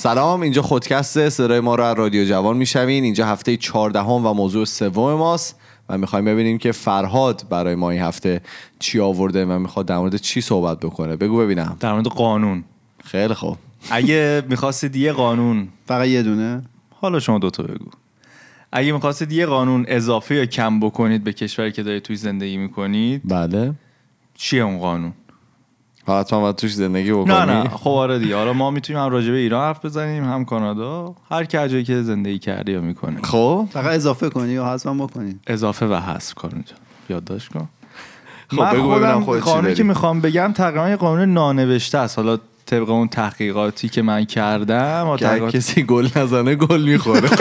سلام اینجا خودکست صدای ما رو از رادیو جوان می‌شوین اینجا هفته چهاردهم و موضوع سوم ماست و می‌خوایم ببینیم که فرهاد برای ما این هفته چی آورده و می‌خواد در مورد چی صحبت بکنه. بگو ببینم. در مورد قانون. خیلی خوب. اگه می‌خواستید یه قانون فقط یه دونه؟ حالا شما دوتا بگو. اگه می‌خواستید یه قانون اضافه یا کم بکنید به کشوری که دارید توی زندگی می‌کنید بله. چیه اون قانون؟ حتما باید توش زندگی بکنی؟ نه. نه خب آره دیگه. حالا ما می‌تونیم هم راجع به ایران حرف بزنیم هم کانادا هر کی جایی که زندگی کرده یا می‌کنه. خب. فقط اضافه کنی یا حذف بکنی؟ اضافه و حذف کار اونجا یادداشت کن. خب من بگو ببینم خودم خودت چی قانونی که می‌خوام بگم تقریبا یه قانون نانوشته است. حالا طبق اون تحقیقاتی که من کردم و که تحقیقات- کسی گل نزنه گل می‌خوره.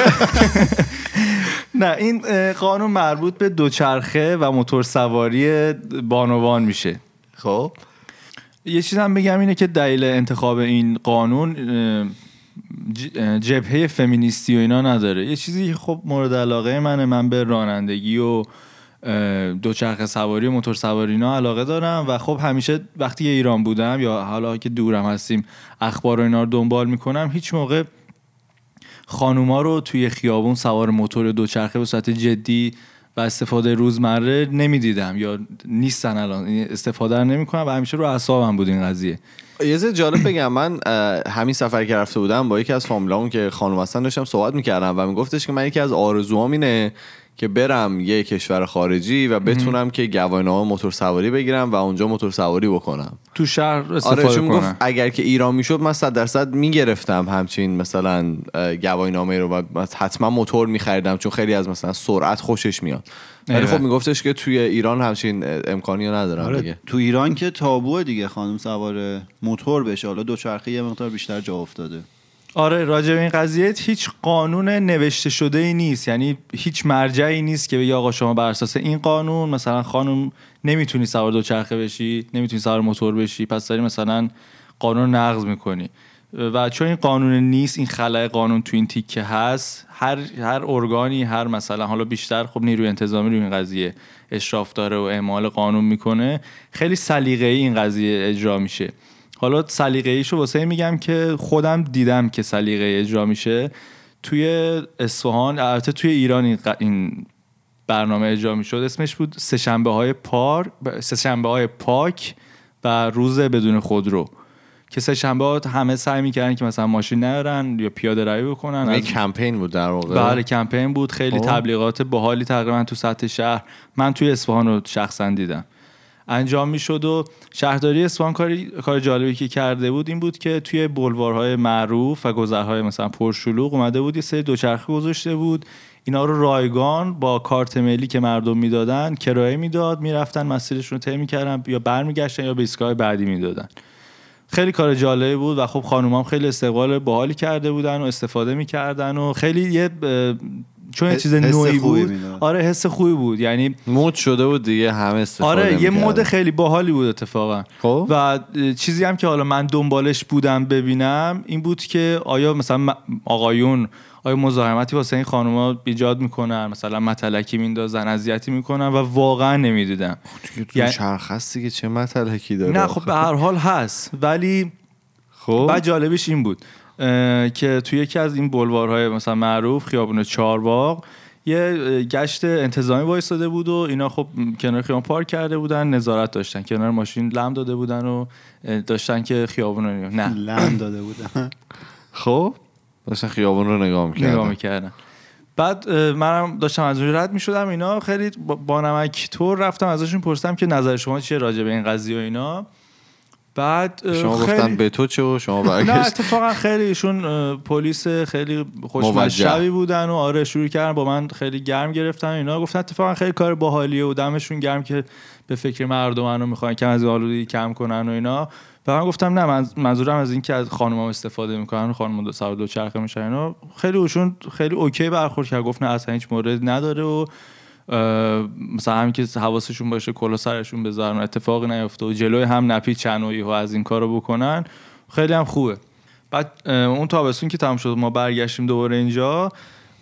نه این قانون مربوط به دوچرخه و موتور سواری بانوان میشه. خب. یه چیز هم بگم اینه که دلیل انتخاب این قانون جبهه فمینیستی و اینا نداره. یه چیزی خب مورد علاقه منه من به رانندگی و دوچرخه سواری و موتور سواری اینا علاقه دارم و خب همیشه وقتی ایران بودم یا حالا که دورم هستیم اخبار و اینا رو دنبال می‌کنم هیچ موقع خانوما رو توی خیابون سوار موتور دوچرخه به صورت جدی استفاده روزمره نمی‌دیدم یا نیستن الان. یعنی استفاده رو نمی‌کنم و همیشه رو اعصابم بود این قضیه. یه ذره جالب بگم من همین سفر که رفته بودم با یکی از فامیلامون که خانم هستن داشتم صحبت می‌کردم و میگفتش که من یکی از آرزوهام اینه که برم یه کشور خارجی و بتونم که گواهینامه موتور سواری بگیرم و اونجا موتور سواری بکنم. تو شهر استفاده آره چون کنم گفت اگر که ایران می‌شد من صد درصد می‌گرفتم همچین مثلا اه، گواهینامه رو و حتما موتور میخریدم چون خیلی از مثلا سرعت خوشش میاد. ولی. خب میگفتش که توی ایران همچین امکانی رو ندارم آره دیگه. تو ایران که تابوه دیگه خانم سوار موتور بشه. حالا دوچرخه یه مقدار بیشتر جا افتاده. آره راجع به این قضیه هیچ قانون نوشته شده ای نیست. یعنی هیچ مرجعی نیست که بگه آقا شما بر اساس این قانون مثلا خانم نمی‌تونی سوار دوچرخه بشی نمی‌تونی سوار موتور بشی پس داری مثلا قانون نقض می‌کنی. و چون این قانون نیست این خلای قانون تو این تیکه هست هر هر ارگانی هر مثلا حالا بیشتر خب نیروی انتظامی روی این قضیه اشراف داره و اعمال قانون می‌کنه خیلی سلیقه‌ای این قضیه اجرا میشه. حالا سلیقه ایشو واسه این میگم که خودم دیدم که سلیقه اجرا میشه. توی اصفهان البته توی ایران این, ق- این برنامه اجرا می‌شد. اسمش بود سهشنبه های پار سهشنبه های پاک و روز بدون خودرو. که سه شنبه ها همه سعی می‌کردن که مثلا ماشین نیارن یا پیاده روی بکنن. یه از- کمپین بود در واقع. بله کمپین بود. خیلی خب. تبلیغات باحالی تقریبا تو سطح شهر. من توی اصفهان رو شخصا دیدم. انجام می‌شد و شهرداری اصفهان کاری کار جالبی که کرده بود این بود که توی بلوارهای معروف و گذرهای مثلا پرشلوغ اومده بود یه سری دوچرخه گذاشته بود. اینا رو رایگان با کارت ملی که مردم می‌دادن کرایه می‌داد می‌رفتن مسیرشون رو طی می‌کردن یا برمیگشتن یا به ایستگاه بعدی می‌دادن. خیلی کار جالبی بود و خب خانومام خیلی استقبال باحالی کرده بودن و استفاده می‌کردن و خیلی یه چون یه چیز نوعی بود. آره حس خوبی بود یعنی مود شده بود دیگه همه استفاده آره یه. مود خیلی باحالی بود اتفاقا خب. و چیزی هم که حالا من دنبالش بودم ببینم این بود که آیا مثلا آقایون آیا مزاحمتی واسه این خانوما ایجاد می‌کنن مثلا متلکی میندازن اذیتی می‌کنن و واقعا نمی‌دیدم تو یعنی- چرخ هست دیگه چه مطلقی داره نه؟ خب به هر حال هست ولی خب بعد جالبش این بود که توی یکی از این بلوارهای مثلا معروف خیابون چارباغ یه گشت انتظامی وایستاده بود و اینا خب کنار خیابون پارک کرده بودن نظارت داشتن کنار ماشین لم داده بودن و داشتن که خیابون رو نه. لم داده بودن. خب؟ داشتن خیابون رو نگاه می‌کردن. نگاه می‌کردن. بعد منم داشتم از اونجا رد می‌شدم اینا خیلی با- بانمک طور رفتم ازشون پرسیدم که نظر شما چیه راجع به این قضیه و اینا. بعد شما خیلی- گفتن به تو چه و شما نه برگشت. اتفاقا خیلی ایشون پلیس خیلی خوشمشربی بودن و آره شروع کردن با من خیلی گرم گرفتن اینا. گفتن اتفاقا خیلی کار باحالیه و دمشون گرم که به فکر مردم رو می‌خوان کم از آلودگی کم کنن و اینا. و من گفتم نه من منظورم از این که از خانم استفاده می‌کنن و خانم دو سر دو چرخه میشن اینا. خیلی اوشون خیلی اوکی برخورد کرد. گفت نه اصلا هیچ مورد نداره و مثلا همین که حواسشون باشه کلا سرشون بذارن اتفاقی نیفته و جلوی هم نپی چنویی و از این کارو بکنن خیلی هم خوبه. بعد اون تابستون که تمام شد ما برگشتیم دوباره اینجا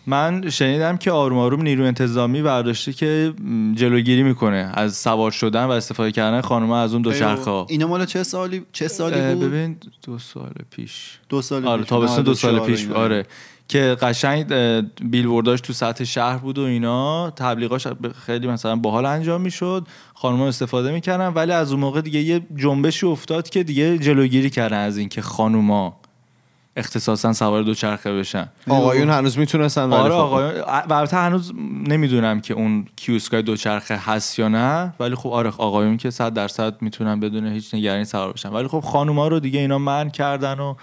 من شنیدم که آروم آروم نیرو انتظامی برداشته که جلوگیری می‌کنه از سوار شدن و استفاده کردن خانم از اون دو ها. اینا مال چه سالی چه سالی بود؟ ببین دو سال پیش. دو سال آره پیش. تابستون دو سال 94 پیش. آره. که قشنگ بیلبورداش تو سطح شهر بود و اینا. تبلیغاش خیلی مثلا باحال انجام می‌شد. خانم‌ها استفاده می‌کردن ولی از اون موقع دیگه یه جنبشی افتاد که دیگه جلوگیری کردن از اینکه خانوما اختصاصا سوار دوچرخه بشن. آقایون هنوز می‌تونستن آره خب آقا البته هنوز نمی‌دونم که اون کیوسکای دوچرخه هست یا نه ولی خب آره آقایون که صد درصد می‌تونن بدون هیچ نگرانی سوار بشن. ولی خب خانوما رو دیگه اینا من کردن و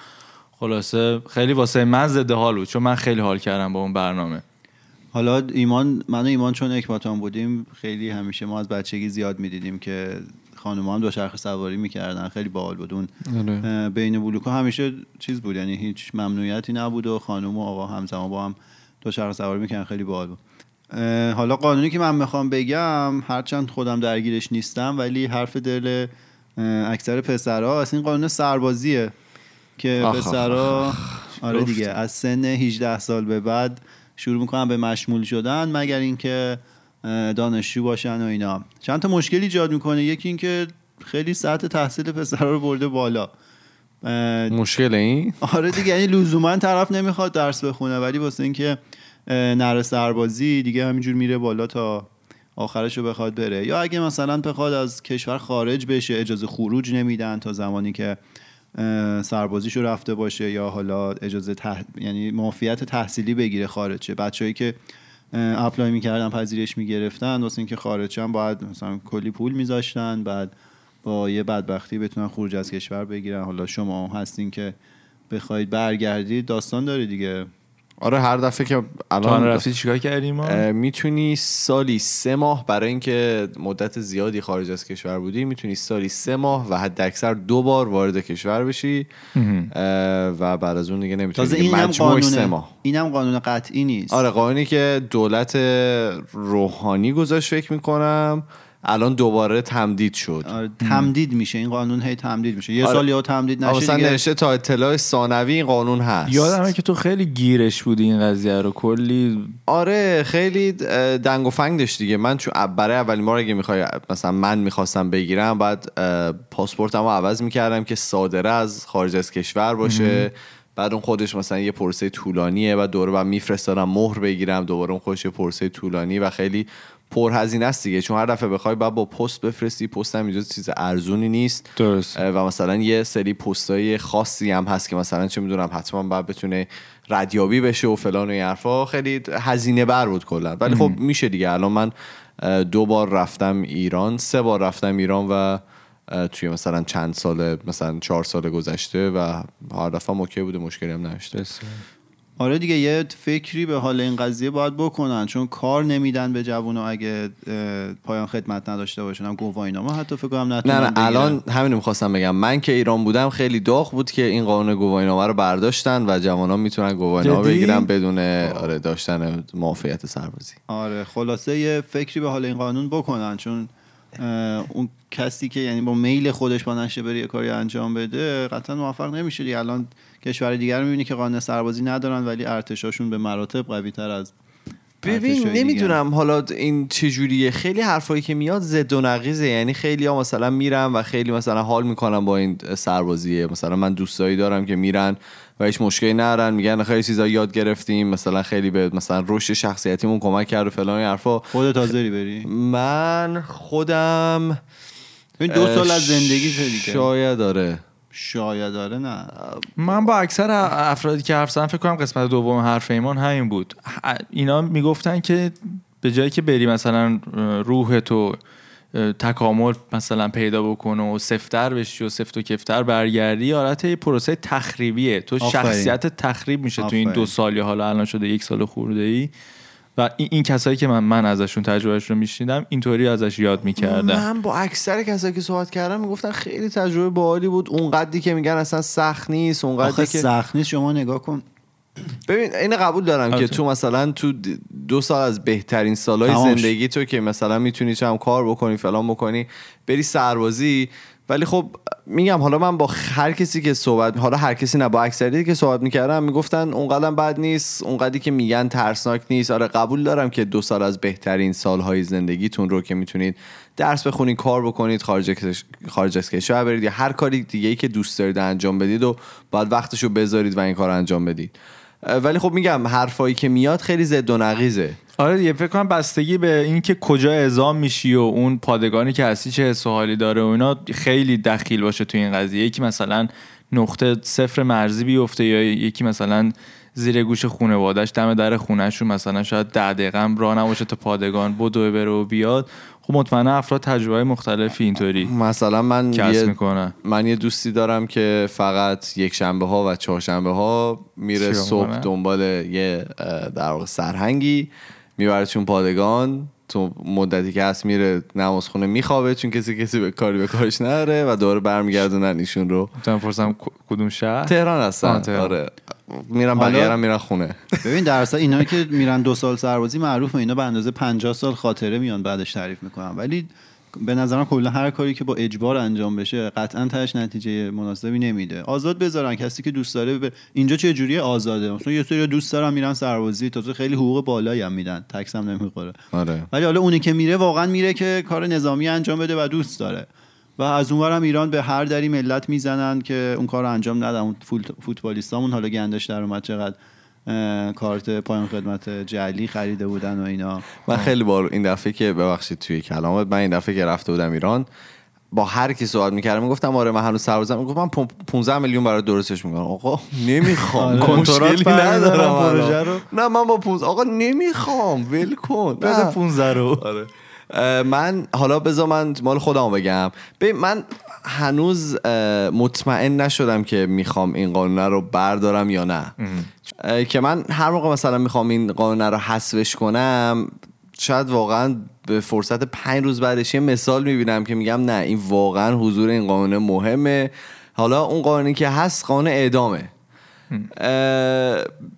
خلاصه خیلی واسه من ضد حال بود چون من خیلی حال کردم با اون برنامه. حالا ایمان من و ایمان چون اکباتان بودیم خیلی همیشه ما از بچگی زیاد می‌دیدیم که خانم هم دوچرخه سواری می‌کردن خیلی باحال بود. اون آره. بین بلوک ها همیشه چیز بود یعنی هیچ ممنوعیتی نبود و خانم و آقا همزمان با هم دوچرخه سواری می‌کردن خیلی باحال بود. حالا قانونی که من می‌خوام بگم هرچند خودم درگیرش نیستم ولی حرف دل اکثر پسرها از این قانون سربازیه. که آخ، پسرها آره. دیگه از سن 18 سال به بعد شروع می‌کنن به مشمول شدن مگر اینکه دانشجو باشن و اینا. چند تا مشکل ایجاد می‌کنه. یکی اینکه خیلی سطح تحصیل پسرها رو برده بالا. مشکل این؟ آره دیگه یعنی لزوما طرف نمی‌خواد درس بخونه ولی واسه اینکه نره سربازی دیگه همینجور میره بالا تا آخرش رو بخواد بره. یا اگه مثلا بخواد از کشور خارج بشه اجازه خروج نمیدن تا زمانی که سربازیشو رفته باشه یا حالا اجازه تح... یعنی معافیت تحصیلی بگیره خارج شه بچه‌ای که اپلای می‌کردن پذیرش می‌گرفتن واسه اینکه خارج شن باید مثلا کلی پول میذاشتن بعد با یه بدبختی بتونن خروج از کشور بگیرن. حالا شما هستین که بخواید برگردید داستان داره دیگه. آره هر دفعه که الان رفتی چیکار کردیم ما؟ می‌تونی سالی سه ماه برای اینکه مدت زیادی خارج از کشور بودی می‌تونی سالی سه ماه و حد اکثر دو بار وارد کشور بشی. و بعد از اون دیگه نمی‌تونی. تازه این هم مجموعش سه قانون ماه. اینم قانون قطعی نیست. آره قانونی که دولت روحانی گذاشت فکر می‌کنم. الان دوباره تمدید شد. آره تمدید میشه. این قانون هی تمدید میشه. یه آره. سال یا تمدید نشه مثلا دیگه. نوشته تا اطلاع ثانوی این قانون هست. یادمه که تو خیلی گیرش بودی این قضیه رو. کلی آره خیلی دنگ و فنگ داشت دیگه. من چون برای اولین بار اگه می‌خوای مثلا من می‌خواستم بگیرم بعد اه، پاسپورتم رو عوض می‌کردم که صادره از خارج از کشور باشه. بعد اون خودش مثلا یه پرسه طولانیه و دوره بعد میفرستادم مهر بگیرم دوباره اون خودش یه پرسه طولانی و خیلی پرهزینه است دیگه. چون هر دفعه بخوای بعد با پست بفرستی پست هم اینجا چیز ارزونی نیست. درست. و مثلا یه سری پستای خاصی هم هست که مثلا چه می‌دونم حتما باید بتونه ردیابی بشه و فلان و این حرفا. خیلی هزینه بر بود کلا. ولی خب میشه دیگه. الان من دو بار رفتم ایران سه بار رفتم ایران و توی مثلا چند سال مثلا چهار سال گذشته و هر دفعه اوکی بوده مشکلی هم نداشته. آره دیگه یه فکری به حال این قضیه باید بکنن چون کار نمیدن به جوونا اگه پایان خدمت نداشته باشن هم گواهینامه حتی فکر کنم نه نتونن نه بگیرن. الان همین می‌خواستم بگم من که ایران بودم خیلی داغ بود که این قانون گواهینامه رو برداشتن و جوانان می‌تونن گواهینامه جدی؟ بگیرن بدون آره داشتن معافیت سربازی آره خلاصه یه فکری به حال این قانون بکنن چون اون کسی که یعنی با میل خودش با نشه بره یه کاری انجام بده قطعا موفق نمیشه دیگه الان کشور دیگر رو می‌بینی که قانون سربازی ندارن ولی ارتشاشون به مراتب قوی تر از ببین. نمی‌دونم حالا این چجوریه خیلی حرفایی که میاد زد و نقیزه یعنی خیلی ها مثلا میرن و خیلی مثلا حال می‌کنن با این سربازیه. مثلا من دوستایی دارم که میرن و هیچ مشکلی ندارن. میگن خیلی چیزا یاد گرفتیم. مثلا خیلی به مثلا رشد شخصیتیمون کمک کرد و فلان این حرفا. خودت حاضری بری؟ من خودم ببین دو سال از زندگی دیگه. شاید داره شاید داره نه من با اکثر افرادی که حرف زدن فکر کنم قسمت دوم حرف ایمان همین بود اینا می‌گفتن که به جایی که بری مثلا روح تو تکامل مثلا پیدا بکنه و سفتر بشی و سفت و کفتر برگردی حالت یه پروسه تخریبیه تو آفرین. شخصیت تخریب میشه تو این. دو سال یا حالا الان شده یک سال خورده ای و این, این کسایی که من من ازشون تجربهش رو میشنیدم اینطوری ازش یاد می‌کردم من با اکثر کسایی که صحبت کردم می‌گفتن خیلی تجربه باحالی بود اونقدری که میگن اصلا سخت نیست اونقدری که سخت نیست شما نگاه کن ببین این قبول دارم آره. که تو مثلا تو دو سال از بهترین سالهای. زندگی تو که مثلا می‌تونی چم کار بکنی فلان بکنی بری سربازی ولی خب میگم حالا من با هر کسی که صحبت حالا هر کسی نه با اکثریتی که صحبت می‌کردم می‌گفتن اونقدر بد نیست اونقدری که میگن ترسناک نیست. آره قبول دارم که دو سال از بهترین سالهای زندگیتون رو که می‌تونید درس بخونید کار بکنید خارج خارج از کشور برید یا هر کاری دیگه ای که دوست دارید انجام بدید و باید وقتشو بذارید و این کار رو انجام بدید. ولی خب میگم حرفایی که میاد خیلی ضد و نقیزه آره دیگه فکر کنم بستگی به اینکه کجا اعزام میشی و اون پادگانی که هستی چه حس داره و اینا خیلی دخیل باشه تو این قضیه. یکی مثلا نقطه صفر مرزی بیفته یا یکی مثلا زیر گوش خونوادش دم در خونهشون مثلا شاید ده دقیقه هم راه نباشه تا پادگان بدوه بره و بیاد. خب مطمئنا افراد تجربه مختلفی اینطوری مثلا من یه می‌کنن. من یه دوستی دارم که فقط یک شنبه ها و چهارشنبه ها میره صبح می‌کنه؟ دنبال یه در واقع سرهنگی. می‌بره چون پادگان تو مدتی که هست میره نماز خونه میخوابه چون کسی کسی به کاری به کارش نداره و دوباره برمیگردونن ایشون رو. می‌تونم پرسم کدوم شهر؟ تهران هستن. تهران. آره. میرن بقیه میرن خونه. ببین در اصل اینا که میرن دو سال سربازی معروفه. اینا به اندازه 50 سال خاطره میان بعدش تعریف می‌کنن. ولی به نظرم کلا هر کاری که با اجبار انجام بشه قطعا تاش نتیجه مناسبی نمیده. آزاد بذارن کسی که دوست داره ببر. اینجا چه جوریه؟ آزاده. مثلا یه سری دوست دارن میرن سربازی. تازه خیلی حقوق بالایی هم میدن. تکس هم نمی‌خوره. آره. ولی حالا اونی که میره واقعا میره که کار نظامی انجام بده و دوست داره. و از اونورم ایران به هر دری ملت می‌زنن که اون کار رو انجام ندن. اون فوت- فوتبالیستامون حالا گندش در اومد چقدر. کارت پایان خدمت جعلی خریده بودن و اینا من خیلی بار این دفعه که ببخشید توی کلامت من این دفعه که رفته بودم ایران با هر کی صحبت می‌کردم می‌گفتم آره من هنوز سربازم می‌گفت من پون- 15 میلیون برای درستش می‌کنم آقا نمی‌خوام آره. کنترات برمی‌دارن ندارم پروژه. رو. نه من با 15 آقا نمی‌خوام ول کن بده نه. 15 رو آره من حالا بذار من مال خودم بگم. ببین من هنوز مطمئن نشدم که می‌خوام این قانون رو بردارم یا نه. که من هر موقع مثلا می‌خوام این قانون رو حذفش کنم شاید واقعا به فرصت پنج روز بعدش یه مثال می‌بینم که میگم نه این واقعا حضور این قانون مهمه. حالا اون قانونی که هست قانون اعدامه.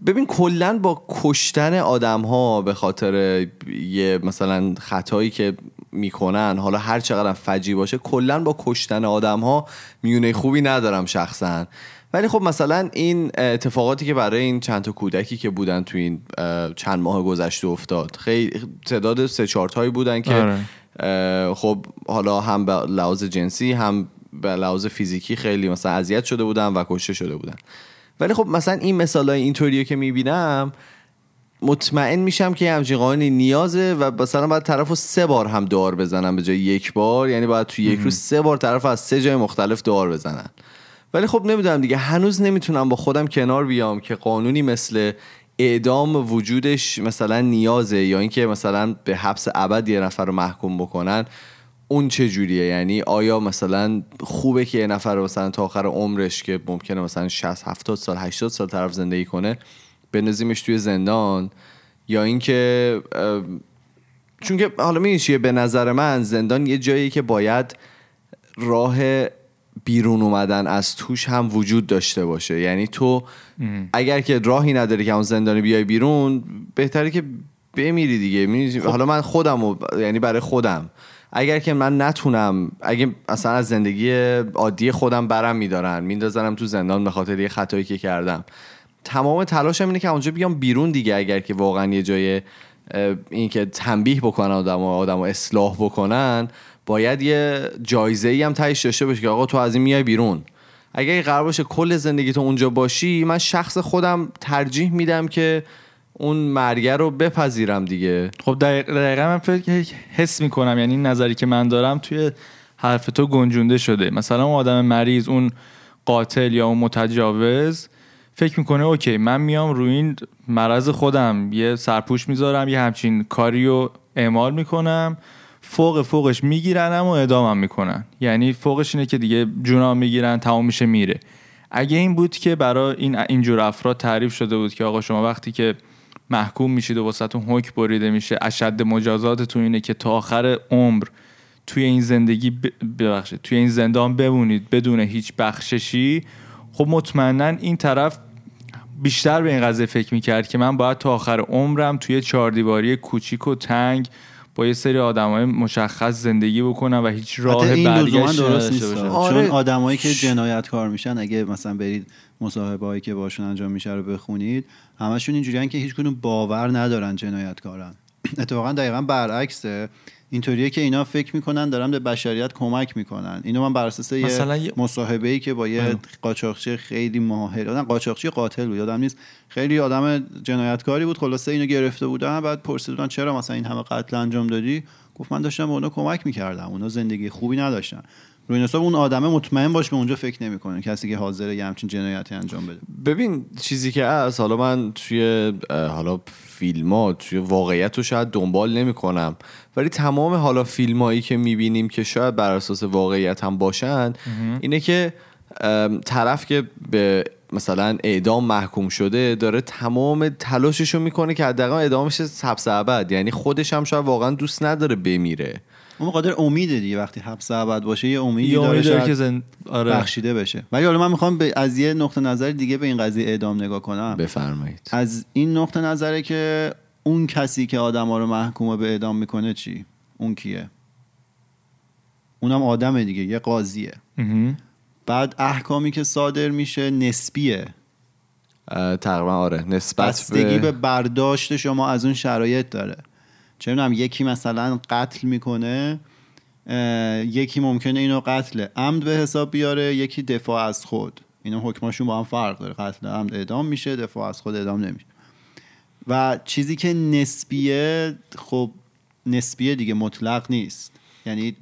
ببین کلا با کشتن آدم ها به خاطر یه مثلا خطایی که می‌کنن حالا هر چقدر فجی باشه کلا با کشتن آدم ها میونه خوبی ندارم شخصا. ولی خب مثلا این اتفاقاتی که برای این چند تا کودکی که بودن تو این چند ماه گذشته افتاد. خیلی تعداد سه چهار تایی بودن که آره. خب حالا هم به لحاظ جنسی هم به لحاظ فیزیکی خیلی مثلا اذیت شده بودن و کشته شده بودن. ولی خب مثلا این مثال های اینطوریه که می‌بینم مطمئن میشم که همچین قانونی نیازه و مثلا باید طرف رو سه بار هم دار بزنن به جای یک بار. یعنی باید تو یک روز سه بار طرف از سه جای مختلف دار بزنن. ولی خب نمی‌دونم دیگه هنوز نمی‌تونم با خودم کنار بیام که قانونی مثل اعدام وجودش مثلا نیازه یا اینکه مثلا به حبس ابد یه نفر رو محکوم بکنن. اون چه جوریه؟ یعنی آیا مثلا خوبه که یه نفر مثلا تا آخر عمرش که ممکنه مثلا 60 70 سال 80 سال طرف زندگی کنه بنزیمش توی زندان؟ یا اینکه چون که حالا می‌دونی چیه؟ به نظر من زندان یه جایی که باید راه بیرون اومدن از توش هم وجود داشته باشه. یعنی تو اگر که راهی نداری که اون زندانی بیای بیرون بهتره که بمیری دیگه. می‌دونی؟ حالا من خودم و یعنی برای خودم. اگر که من نتونم اگه اصلا از زندگی عادی خودم برم میدارن میندازنم تو زندان به خاطر یه خطایی که کردم. تمام تلاشم اینه که اونجا بیام بیرون دیگه اگر که واقعا یه جای این که تنبیه بکنن آدم و آدم اصلاح بکنن باید یه جایزه ای هم تهش داشته باشه که آقا تو از این میای بیرون. اگر قرار باشه کل زندگی تو اونجا باشی من شخص خودم ترجیح میدم که اون مرگه رو بپذیرم دیگه. خب دقیق- دقیقا من فکر حس می‌کنم یعنی نظری که من دارم توی حرف تو گنجونده شده. مثلا اون آدم مریض اون قاتل یا اون متجاوز فکر می‌کنه اوکی من میام روی این مرض خودم یه سرپوش می‌ذارم یه همچین کاری رو اعمال می‌کنم فوق فوقش میگیرنم و اعدامم می‌کنن. یعنی فوقش اینه که دیگه جونام می‌گیرن تمام میشه میره. اگه این بود که برای این اینجور افراد تعریف شده بود که آقا شما وقتی که محکوم میشید و واسهتون حکم بریده میشه. اشد مجازاتتون اینه که تا آخر عمر توی این زندگی ببخشید توی این زندان بمونید بدون هیچ بخششی. خب مطمئنا این طرف بیشتر به این قضیه فکر می‌کرد که من باید تا آخر عمرم توی چهار دیواری کوچیک و تنگ با یه سری آدمای مشخص زندگی بکنن و هیچ راه برگشتی درست نداشته نیست. آره. چون آدمایی که جنایتکار میشن اگه مثلا برید مصاحبه هایی که باشون انجام میشه رو بخونید همشون اینجوریان که هیچ کدوم باور ندارن جنایتکارن اتفاقا دقیقا برعکسه. اینطوریه که اینا فکر می‌کنن دارن به بشریت کمک می‌کنن. اینو من بر اساس یه مصاحبه ای که با یه بله. قاچاقچی خیلی ماهر نه قاچاقچی قاتل بود یادم نیست. خیلی آدم جنایتکاری بود خلاصه اینو گرفته بودن بعد پرسیدن چرا مثلا این همه قتل انجام دادی؟ گفت من داشتم به اونا کمک می‌کردم. اونا زندگی خوبی نداشتن. روی حساب اون آدمه مطمئن باش به اونجا فکر نمی‌کنه. کسی که حاضره یه همچین جنایتی انجام بده. ببین چیزی که هست حالا من توی حالا فیلم ها توی واقعیت رو شاید دنبال نمی کنم ولی تمام حالا فیلم هایی که می‌بینیم که شاید بر اساس واقعیت هم باشن اینه که طرف که به مثلا اعدام محکوم شده داره تمام تلاشش رو می‌کنه که حداقل اعدامش حبس ابد. یعنی خودش هم شاید واقعا دوست نداره بمیره. اون قادر امیده دیگه. وقتی حبس ابد باشه یه امیدی یه داره امید داره شاید که زن... آره. بخشیده بشه. ولی حالا من می‌خوام به از یه نقطه نظر دیگه به این قضیه اعدام نگاه کنم. بفرمایید. از این نقطه نظره که اون کسی که آدم ها رو محکوم به اعدام می‌کنه چی؟ اون کیه؟ اونم آدمه دیگه یه قاضیه. بعد احکامی که صادر میشه نسبیه. تقریبا آره نسبت بستگی به برداشت شما از اون شرایط داره. چه می‌دونم یکی مثلا قتل می‌کنه یکی ممکنه اینو قتل عمد به حساب بیاره یکی دفاع از خود. اینا حکماشون با هم فرق داره قتل عمد اعدام میشه دفاع از خود اعدام نمیشه. و چیزی که نسبیه خب نسبیه دیگه مطلق نیست. یعنی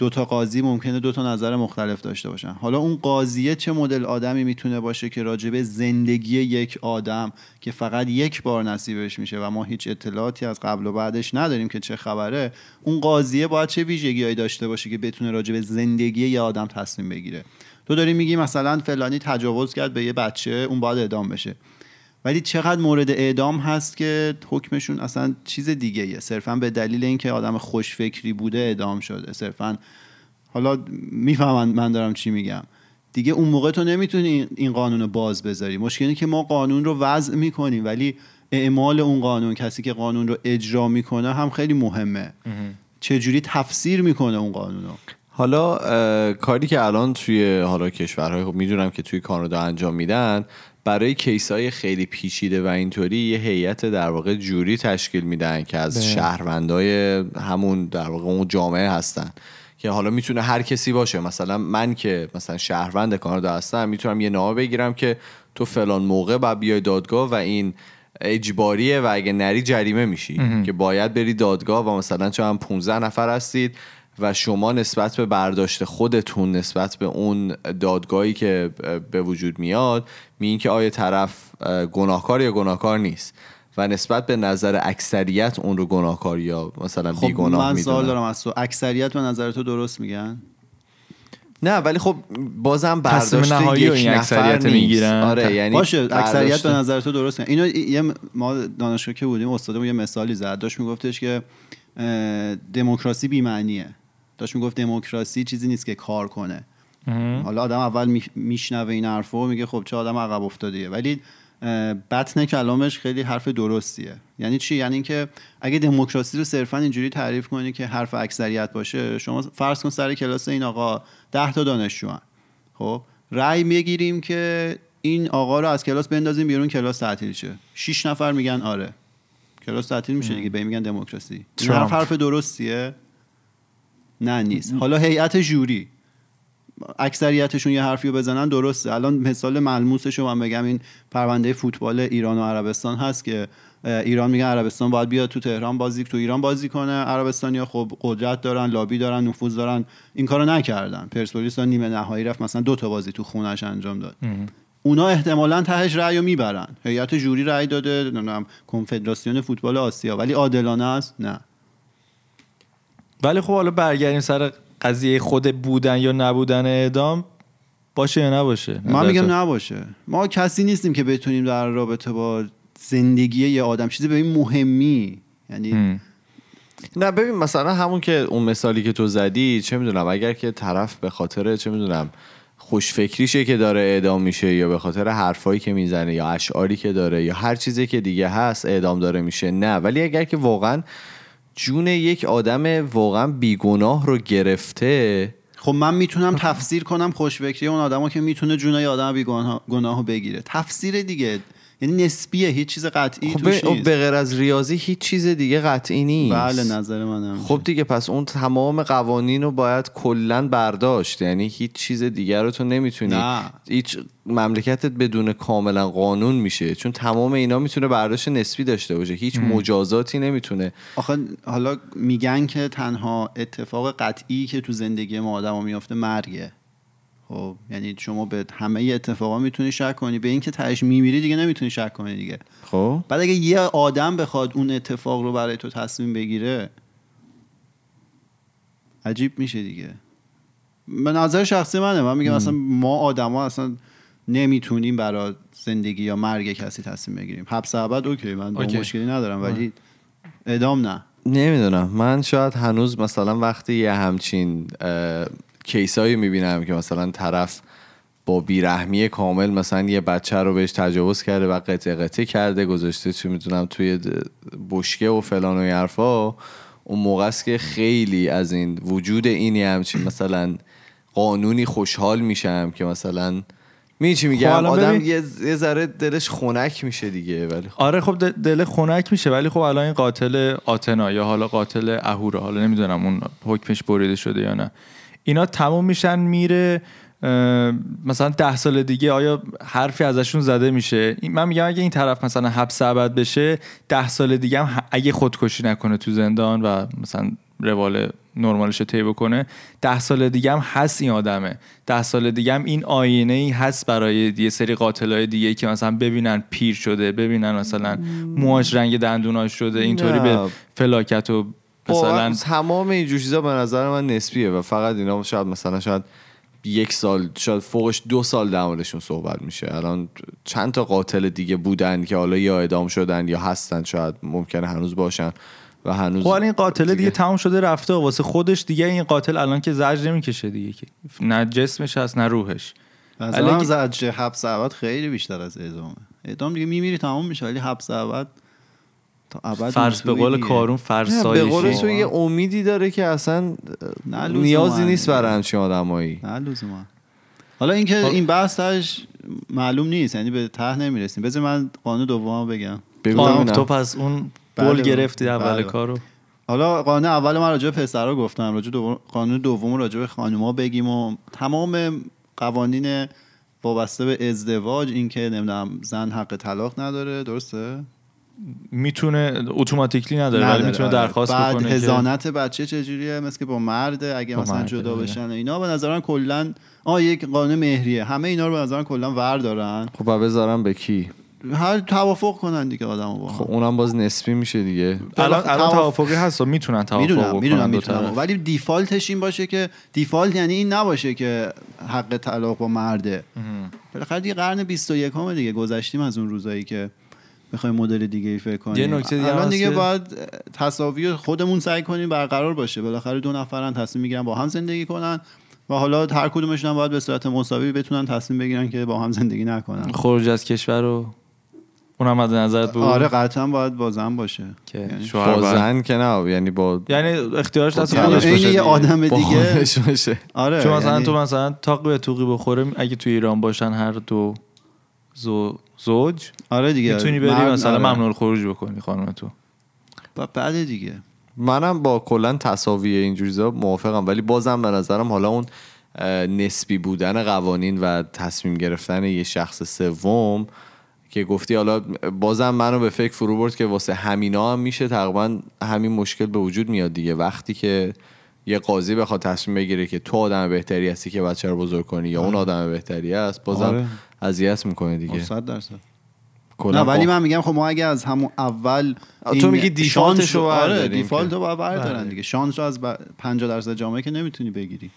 دو تا قاضی ممکنه دو تا نظر مختلف داشته باشن. حالا اون قاضیه چه مدل آدمی می‌تونه باشه که راجبه زندگی یک آدم که فقط یک بار نصیبش میشه و ما هیچ اطلاعاتی از قبل و بعدش نداریم که چه خبره اون قاضیه باید چه ویژگیهایی داشته باشه که بتونه راجبه زندگی یه آدم تصمیم بگیره؟ تو داری میگی مثلا فلانی تجاوز کرد به یه بچه اون باید اعدام بشه. ولی چقدر مورد اعدام هست که حکمشون اصلا چیز دیگه یه صرفا به دلیل اینکه آدم خوشفکری بوده اعدام شده. صرفا حالا می‌فهمن من دارم چی میگم. دیگه اون موقع تو نمی‌تونی این قانون رو باز بذاری. مشکلی که ما قانون رو وضع می‌کنیم ولی اعمال اون قانون کسی که قانون رو اجرا می‌کنه هم خیلی مهمه. چجوری تفسیر می‌کنه اون قانون رو؟ حالا کاری که الان توی حالا کشورهای خب می‌دونم که توی کانادا انجام میدن برای کیس های خیلی پیچیده و اینطوری یه هیئت در واقع جوری تشکیل میدن که از بله. شهروندای همون در واقع اون جامعه هستن که حالا می‌تونه هر کسی باشه مثلا من که مثلا شهروند کانادا هستم می‌تونم یه نامه بگیرم که تو فلان موقع باید بیای دادگاه و این اجباریه و اگه نری جریمه میشی که باید بری دادگاه و مثلا چون 15 نفر هستید و شما نسبت به برداشت خودتون نسبت به اون دادگاهی که به وجود میاد میگین که آیا طرف اه، گناهکار یا گناهکار نیست؟ و نسبت به نظر اکثریت اون رو گناهکار یا مثلا خب بیگناه من سوال دارم از تو. اکثریت به نظر تو درست میگن؟ نه ولی خب بازم برداشت نهایی یک این نفر اکثریت نیست. می‌گیرن. آره یعنی باشه اکثریت به نظر تو درست میگن. اینو یه ما دانشگاه که بودیم استادمون یه مثالی زد. داشت میگفتش که دموکراسی بی‌معنیه. داشت می‌گفت دموکراسی چیزی نیست که کار کنه. حالا آدم اول می- میشنوه این حرفو میگه خب چه آدم عقب افتادیه. ولی بطن کلامش خیلی حرف درستیه. یعنی چی؟ یعنی اینکه اگه دموکراسی رو صرفا اینجوری تعریف کنی که حرف اکثریت باشه شما فرض کن سر کلاس این آقا ده تا دانشجو. خب رأی می‌گیریم که این آقا رو از کلاس بندازیم بیرون کلاس تعطیل شه. شش نفر میگن آره. کلاس تعطیل میشه دیگه به میگن دموکراسی. حرف حرف درستیه. نه نیست. حالا هیئت جوری. اکثریتشون یه حرفی رو بزنن درسته. الان مثال ملموسش رو من بگم این پرونده فوتبال ایران و عربستان هست که ایران میگن عربستان باید بیاد تو تهران بازی تو ایران بازی کنه. عربستانیا خب قدرت دارن لابی دارن نفوذ دارن. این کارو نکردن. پرسپولیس تا نیمه نهایی رفت مثلا دو تا بازی تو خونش انجام داد. اونا احتمالا تهش رأی رو می‌برن. هیئت جوری رأی داده نمی‌دونم کنفدراسیون فوتبال آسیا. ولی عادلانه است؟ نه. ولی خب حالا برگردیم سر قضیه خود بودن یا نبودن اعدام باشه یا نباشه من میگم تو؟ نباشه ما کسی نیستیم که بتونیم در رابطه با زندگی یه آدم چیزی به این مهمی یعنی هم. نه ببین مثلا همون که اون مثالی که تو زدی چه می‌دونم اگر که طرف به خاطر چه می‌دونم خوشفکریشه که داره اعدام میشه یا به خاطر حرفایی که می‌زنه یا اشعاری که داره یا هر چیزی که دیگه هست اعدام داره میشه نه ولی اگر که واقعا جون یک آدم واقعا بیگناه رو گرفته. خب من می‌تونم تفسیر کنم خوشفکری اون آدمو که می‌تونه جونای آدم بیگناه گناهو بگیره. تفسیر دیگه. یعنی نسبیه هیچ چیز قطعی خب توش نیست به غیر از ریاضی هیچ چیز دیگه قطعی نیست. بله نظر منم. خب دیگه پس اون تمام قوانین رو باید کلا برداشت. یعنی هیچ چیز دیگر رو تو نمی‌تونی نه. هیچ مملکتت بدون کاملا قانون میشه. چون تمام اینا می‌تونه برداشت نسبی داشته باشه. هیچ مجازاتی نمی‌تونه. آخه حالا میگن که تنها اتفاق قطعی که تو زندگی ما آدم میافته مرگه. خب یعنی شما به همه اتفاقا می‌تونی شک کنی. به اینکه تهش میمیری دیگه نمی‌تونی شک کنی دیگه. خب. بعد اگه یه آدم بخواد اون اتفاق رو برای تو تصمیم بگیره عجیب میشه دیگه. به نظر شخصی منه. من میگم اصلا ما آدما اصلا نمی‌تونیم برای زندگی یا مرگ کسی تصمیم بگیریم. حبس ابد اوکی من اوکی. مشکلی ندارم ولی اعدام نه. نمی‌دونم. من شاید هنوز مثلا وقتی یه همچین کیسایی می‌بینم که مثلا طرف با بیرحمی کامل مثلا یه بچه رو بهش تجاوز کرده و قطع قطع کرده گذاشته چی می‌دونم توی بشکه و فلان و این حرفا. اون موقع است که خیلی از این وجود اینی همچین مثلا قانونی خوشحال میشم که مثلا می چی خب میگم الان آدم ببین- یه ذره دلش خنک میشه دیگه ولی خب. آره خب دل- دل خنک میشه ولی خب الان این قاتل آتنا یا حالا قاتل اهورا حالا نمی‌دونم اون حکمش بریده شده یا نه. اینا تموم میشن میره مثلا ده سال دیگه آیا حرفی ازشون زده میشه؟ من میگم اگه این طرف مثلا حبس ابد بشه ده سال دیگه هم اگه خودکشی نکنه تو زندان و مثلا روال نرمالش رو طی بکنه ده سال دیگه هم هست این آدمه. ده سال دیگه هم این آینه ای هست برای یه سری قاتلای دیگه که مثلا ببینن پیر شده ببینن مثلا موهاش رنگ دندوناش شده اینطوری. به فلاکت و مثلا تمام اینجور چیزا به نظر من نسبیه و فقط اینا شاید مثلا شاید یک سال شاید فوقش دو سال در موردشون صحبت میشه. الان چند تا قاتل دیگه بودن که حالا یا اعدام شدن یا هستن شاید ممکنه هنوز باشن و هنوز خب این قاتل دیگه تمام شده رفته واسه خودش دیگه این قاتل الان که زجر نمی‌کشه دیگه که. نه جسمش هست نه روحش. از زجر حبس ابد خیلی بیشتر از اعدامه. اعدام دیگه میمیری تمام میشه ولی حبس ابد تا ابد فرض به قول. کارون فرسایشی به قول تو. یه امیدی داره که اصلا نیازی نیست. برای همچین آدمایی نه لزوما حالا اینکه این بحثش معلوم نیست یعنی به ته نمی‌رسیم بذار من قانون دومو بگم ببینم. تو پس اون گل بله. گرفتی اول بله. کارو حالا قانون اول من راجع به پسرا گفتم راجع دوم قانون دوم راجع به خانوما بگیم و تمام قوانین وابسته به ازدواج اینکه نمی‌دونم زن حق طلاق نداره درسته می‌تونه اتوماتیکلی نداره ولی می‌تونه آره. درخواست بعد بکنه که هزانت بچه چجوریه؟ مثل که با مرد اگه با مثلا مرده، جدا بله. بشن. و اینا به نظر من کلا آه یک قانون مهریه. همه اینا رو به نظر من کلا ور دارن خب و بذارم به کی؟ هر توافق کنن دیگه آدمو با هم. خب اونم باز نسبی میشه دیگه. الان توافق- الان توافقی هست و می‌تونن توافق می‌دونم بکنن می‌دونم دو می‌تونم. ولی دیفالتش این باشه که دیفالت یعنی این نباشه که حق طلاق با مرده. بالاخره دیگه قرن 21 همه دیگه گذشتیم از اون روزایی که می‌خوایم مدل دیگه ای فکر کنیم. یه نکته دیگه الان دیگه باید تساوی خودمون سعی کنیم برقرار باشه. بالاخره دو نفرن تصمیم می‌گیرن با هم زندگی کنن و حالا هر کدومشون هم باید به صورت مساوی بتونن تصمیم بگیرن که با هم زندگی نکنن. خروج از کشور رو اونم مد نظرت بود آره قطعا باید با زن باشه. که یعنی شوهر با باید- زن که نه یعنی با یعنی اختیارش دست یعنی خودش باشه یه. آدم دیگه. باشه. آره چون مثلا یعنی- تو مثلا تاق به توقی بخوره اگه تو ایران باشن هر دو زو... زوج؟ آره دیگه. می‌تونی بری مثلا آره. ممنوع الخروج بکنی خانم تو. بعد دیگه. منم با کلا تصاوی چیزا موافقم ولی بازم به نظرم حالا اون نسبی بودن قوانین و تصمیم گرفتن یه شخص سوم که گفتی حالا بازم منو به فکر فرو برد که واسه همینا هم میشه تقریبا همین مشکل به وجود میاد دیگه. وقتی که یه قاضی بخواد تصمیم بگیره که تو آدم بهتری هستی که بچه رو بزرگ کنی یا اون آدم بهتری است بازم آره. اذیت می‌کنه دیگه 100 درصد کلا نه ولی من میگم خب ما اگه از همون اول تو میگی دیفالتش شانس رو آره دیفالت. رو باید بردارن بله. دیگه شانس رو از ب... 50 درصد جامعه که نمی‌تونی بگیری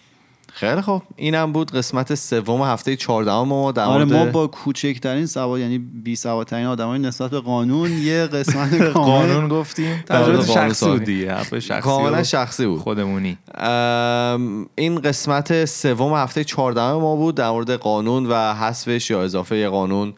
خیلی خب اینم بود قسمت سوم هفته 14 ما در آره ما با کوچکترین سواد یعنی بی سوادترین آدمای نسبت به قانون یه قسمت قانون گفتیم. تجربه شخصی بود. دیگه شخصی کاملا شخصی بود. خودمونی. این قسمت سوم هفته 14 ما بود در مورد قانون و حذفش یا اضافه قانون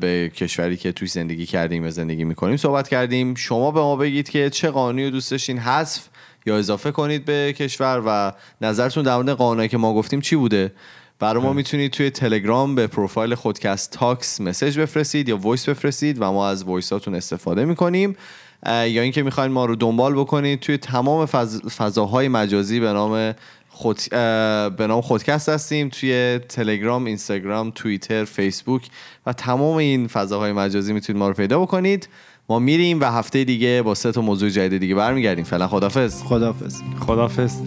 به کشوری که توی زندگی کردیم و زندگی می‌کنیم صحبت کردیم. شما به ما بگید که چه قانونی رو دوست داشتین؟ حذف یا اضافه کنید به کشور و نظرتون در مورد قانونی که ما گفتیم چی بوده؟ برای ما می‌تونید توی تلگرام به پروفایل خودکست text message بفرستید یا voice بفرستید و ما از voice اتون استفاده می‌کنیم. یا اینکه می‌خواین ما رو دنبال بکنید توی تمام فض... فضاهای مجازی به نام خود به نام خودکست هستیم. توی تلگرام، اینستاگرام، توییتر، فیسبوک و تمام این فضاهای مجازی می‌تونید ما رو پیدا بکنید. ما میریم و هفته دیگه با سه تا موضوع جدید دیگه برمیگردیم. فعلا خدافظ خدافظ خدافظ